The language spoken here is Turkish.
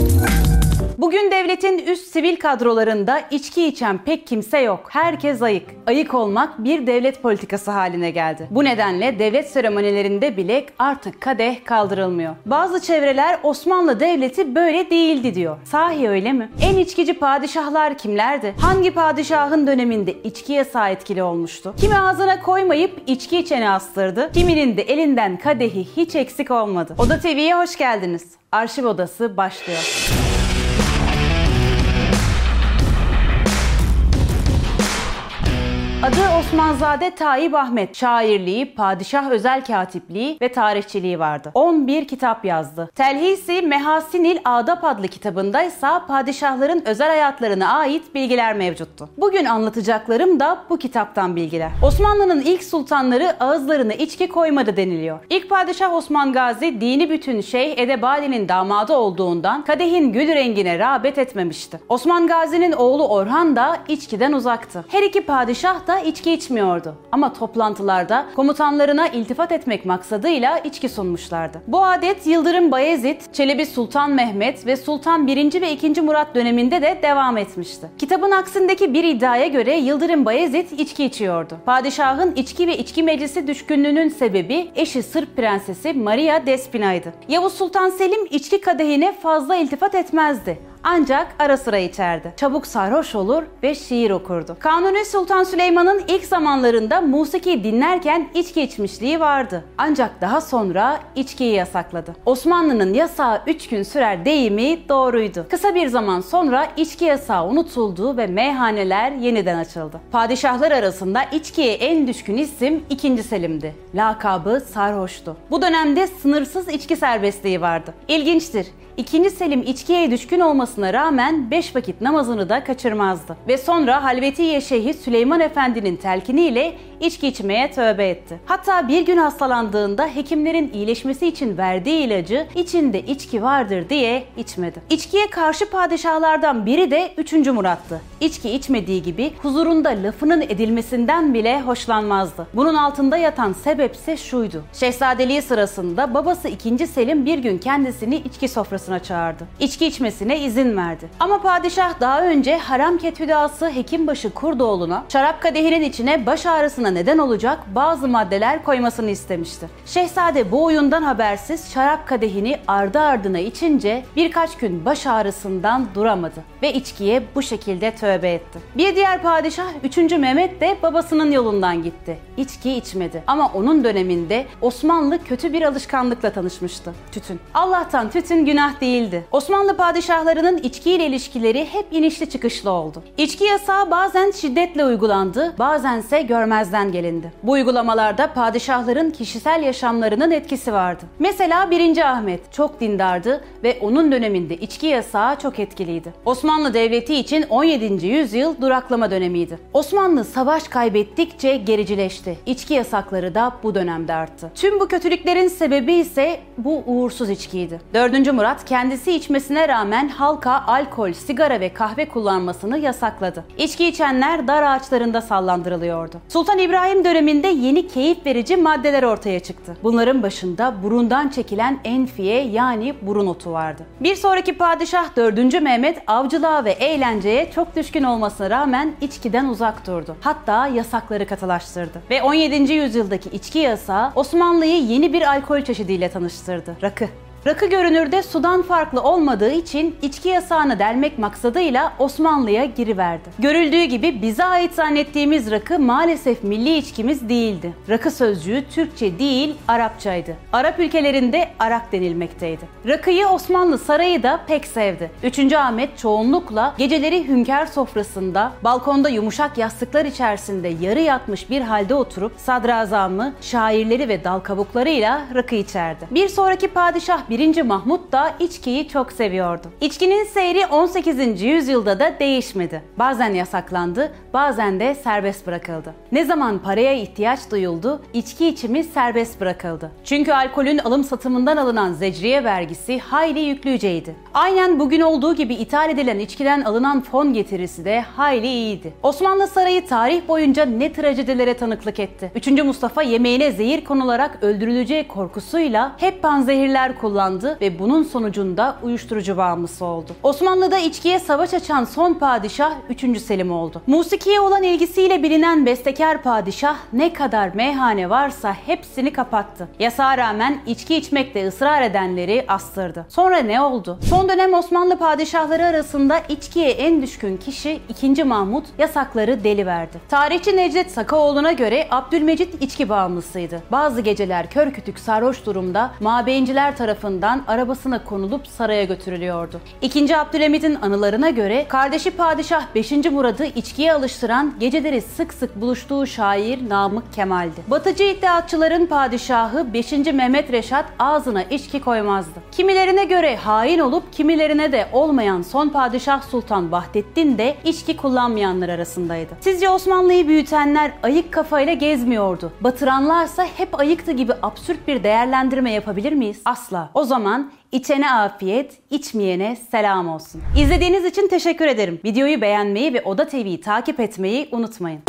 Thank you. Bugün devletin üst sivil kadrolarında içki içen pek kimse yok. Herkes ayık. Ayık olmak bir devlet politikası haline geldi. Bu nedenle devlet seremonilerinde bile artık kadeh kaldırılmıyor. Bazı çevreler Osmanlı Devleti böyle değildi diyor. Sahi öyle mi? En içkici padişahlar kimlerdi? Hangi padişahın döneminde içki yasağı etkili olmuştu? Kimi ağzına koymayıp içki içeni astırdı. Kiminin de elinden kadehi hiç eksik olmadı. Oda TV'ye hoş geldiniz. Arşiv Odası başlıyor. Adı Osmanzade Tayyip Ahmet. Şairliği, padişah özel katipliği ve tarihçiliği vardı. 11 kitap yazdı. Telhisi Mehasinil Adap adlı kitabında ise padişahların özel hayatlarına ait bilgiler mevcuttu. Bugün anlatacaklarım da bu kitaptan bilgiler. Osmanlı'nın ilk sultanları ağızlarına içki koymadı deniliyor. İlk padişah Osman Gazi dini bütün Şeyh Edebali'nin damadı olduğundan kadehin gül rengine rağbet etmemişti. Osman Gazi'nin oğlu Orhan da içkiden uzaktı. Her iki padişah da içki içmiyordu. Ama toplantılarda komutanlarına iltifat etmek maksadıyla içki sunmuşlardı. Bu adet Yıldırım Bayezid, Çelebi Sultan Mehmet ve Sultan 1. ve 2. Murat döneminde de devam etmişti. Kitabın aksindeki bir iddiaya göre Yıldırım Bayezid içki içiyordu. Padişahın içki ve içki meclisi düşkünlüğünün sebebi eşi Sırp prensesi Maria Despina'ydı. Yavuz Sultan Selim içki kadehine fazla iltifat etmezdi. Ancak ara sıra içerdi. Çabuk sarhoş olur ve şiir okurdu. Kanuni Sultan Süleyman'ın ilk zamanlarında musiki dinlerken içki içmişliği vardı. Ancak daha sonra içkiyi yasakladı. Osmanlı'nın yasağı 3 gün sürer deyimi doğruydu. Kısa bir zaman sonra içki yasağı unutuldu ve meyhaneler yeniden açıldı. Padişahlar arasında içkiye en düşkün isim 2. Selim'di. Lakabı sarhoştu. Bu dönemde sınırsız içki serbestliği vardı. İlginçtir. İkinci Selim içkiye düşkün olmasına rağmen 5 vakit namazını da kaçırmazdı. Ve sonra Halvetiye Şeyhi Süleyman Efendi'nin telkiniyle içki içmeye tövbe etti. Hatta bir gün hastalandığında hekimlerin iyileşmesi için verdiği ilacı içinde içki vardır diye içmedi. İçkiye karşı padişahlardan biri de 3. Murat'tı. İçki içmediği gibi huzurunda lafının edilmesinden bile hoşlanmazdı. Bunun altında yatan sebepse şuydu. Şehzadeliği sırasında babası 2. Selim bir gün kendisini içki sofrasına çağırdı. İçki içmesine izin verdi. Ama padişah daha önce haram ketüdası Hekimbaşı Kurdoğlu'na şarap kadehinin içine baş ağrısına neden olacak bazı maddeler koymasını istemişti. Şehzade bu oyundan habersiz şarap kadehini ardı ardına içince birkaç gün baş ağrısından duramadı ve içkiye bu şekilde tövbe etti. Bir diğer padişah 3. Mehmet de babasının yolundan gitti. İçki içmedi ama onun döneminde Osmanlı kötü bir alışkanlıkla tanışmıştı. Tütün. Allah'tan tütün günah değildi. Osmanlı padişahlarının içkiyle ilişkileri hep inişli çıkışlı oldu. İçki yasağı bazen şiddetle uygulandı, bazense görmezden gelindi. Bu uygulamalarda padişahların kişisel yaşamlarının etkisi vardı. Mesela 1. Ahmet çok dindardı ve onun döneminde içki yasağı çok etkiliydi. Osmanlı Devleti için 17. yüzyıl duraklama dönemiydi. Osmanlı savaş kaybettikçe gericileşti. İçki yasakları da bu dönemde arttı. Tüm bu kötülüklerin sebebi ise bu uğursuz içkiydi. 4. Murat kendisi içmesine rağmen halka alkol, sigara ve kahve kullanmasını yasakladı. İçki içenler dar ağaçlarında sallandırılıyordu. Sultan İbrahim döneminde yeni keyif verici maddeler ortaya çıktı. Bunların başında burundan çekilen enfiye yani burun otu vardı. Bir sonraki padişah 4. Mehmet avcılığa ve eğlenceye çok düşkün olmasına rağmen içkiden uzak durdu. Hatta yasakları katılaştırdı. Ve 17. yüzyıldaki içki yasağı Osmanlı'yı yeni bir alkol çeşidiyle tanıştırdı. Rakı. Rakı görünürde sudan farklı olmadığı için içki yasağını delmek maksadıyla Osmanlı'ya giriverdi. Görüldüğü gibi bize ait zannettiğimiz rakı maalesef milli içkimiz değildi. Rakı sözcüğü Türkçe değil Arapçaydı. Arap ülkelerinde arak denilmekteydi. Rakıyı Osmanlı sarayı da pek sevdi. 3. Ahmet çoğunlukla geceleri hünkâr sofrasında, balkonda yumuşak yastıklar içerisinde yarı yatmış bir halde oturup sadrazamı, şairleri ve dal kabuklarıyla rakı içerdi. Bir sonraki padişah 1. Mahmut da içkiyi çok seviyordu. İçkinin seyri 18. yüzyılda da değişmedi. Bazen yasaklandı, bazen de serbest bırakıldı. Ne zaman paraya ihtiyaç duyuldu, içki içimi serbest bırakıldı. Çünkü alkolün alım satımından alınan zecriye vergisi hayli yüklüceydi. Aynen bugün olduğu gibi ithal edilen içkiden alınan fon getirisi de hayli iyiydi. Osmanlı Sarayı tarih boyunca ne trajedilere tanıklık etti. 3. Mustafa yemeğine zehir konularak öldürüleceği korkusuyla hep panzehirler kullandı hastalandı ve bunun sonucunda uyuşturucu bağımlısı oldu. Osmanlı'da içkiye savaş açan son padişah 3. Selim oldu. Musikiye olan ilgisiyle bilinen bestekar padişah ne kadar meyhane varsa hepsini kapattı. Yasağa rağmen içki içmekte ısrar edenleri astırdı. Sonra ne oldu? Son dönem Osmanlı padişahları arasında içkiye en düşkün kişi 2. Mahmut yasakları deli verdi. Tarihçi Necdet Sakaoğlu'na göre Abdülmecit içki bağımlısıydı. Bazı geceler kör kütük sarhoş durumda mabeyinciler tarafından arabasına konulup saraya götürülüyordu. 2. Abdülhamid'in anılarına göre kardeşi padişah 5. Murad'ı içkiye alıştıran geceleri sık sık buluştuğu şair Namık Kemal'di. Batıcı iddiatçıların padişahı 5. Mehmet Reşat ağzına içki koymazdı. Kimilerine göre hain olup kimilerine de olmayan son padişah Sultan Vahdettin de içki kullanmayanlar arasındaydı. Sizce Osmanlı'yı büyütenler ayık kafayla gezmiyordu. Batıranlarsa hep ayıktı gibi absürt bir değerlendirme yapabilir miyiz? Asla. O zaman İçene afiyet, içmeyene selam olsun. İzlediğiniz için teşekkür ederim. Videoyu beğenmeyi ve Oda TV'yi takip etmeyi unutmayın.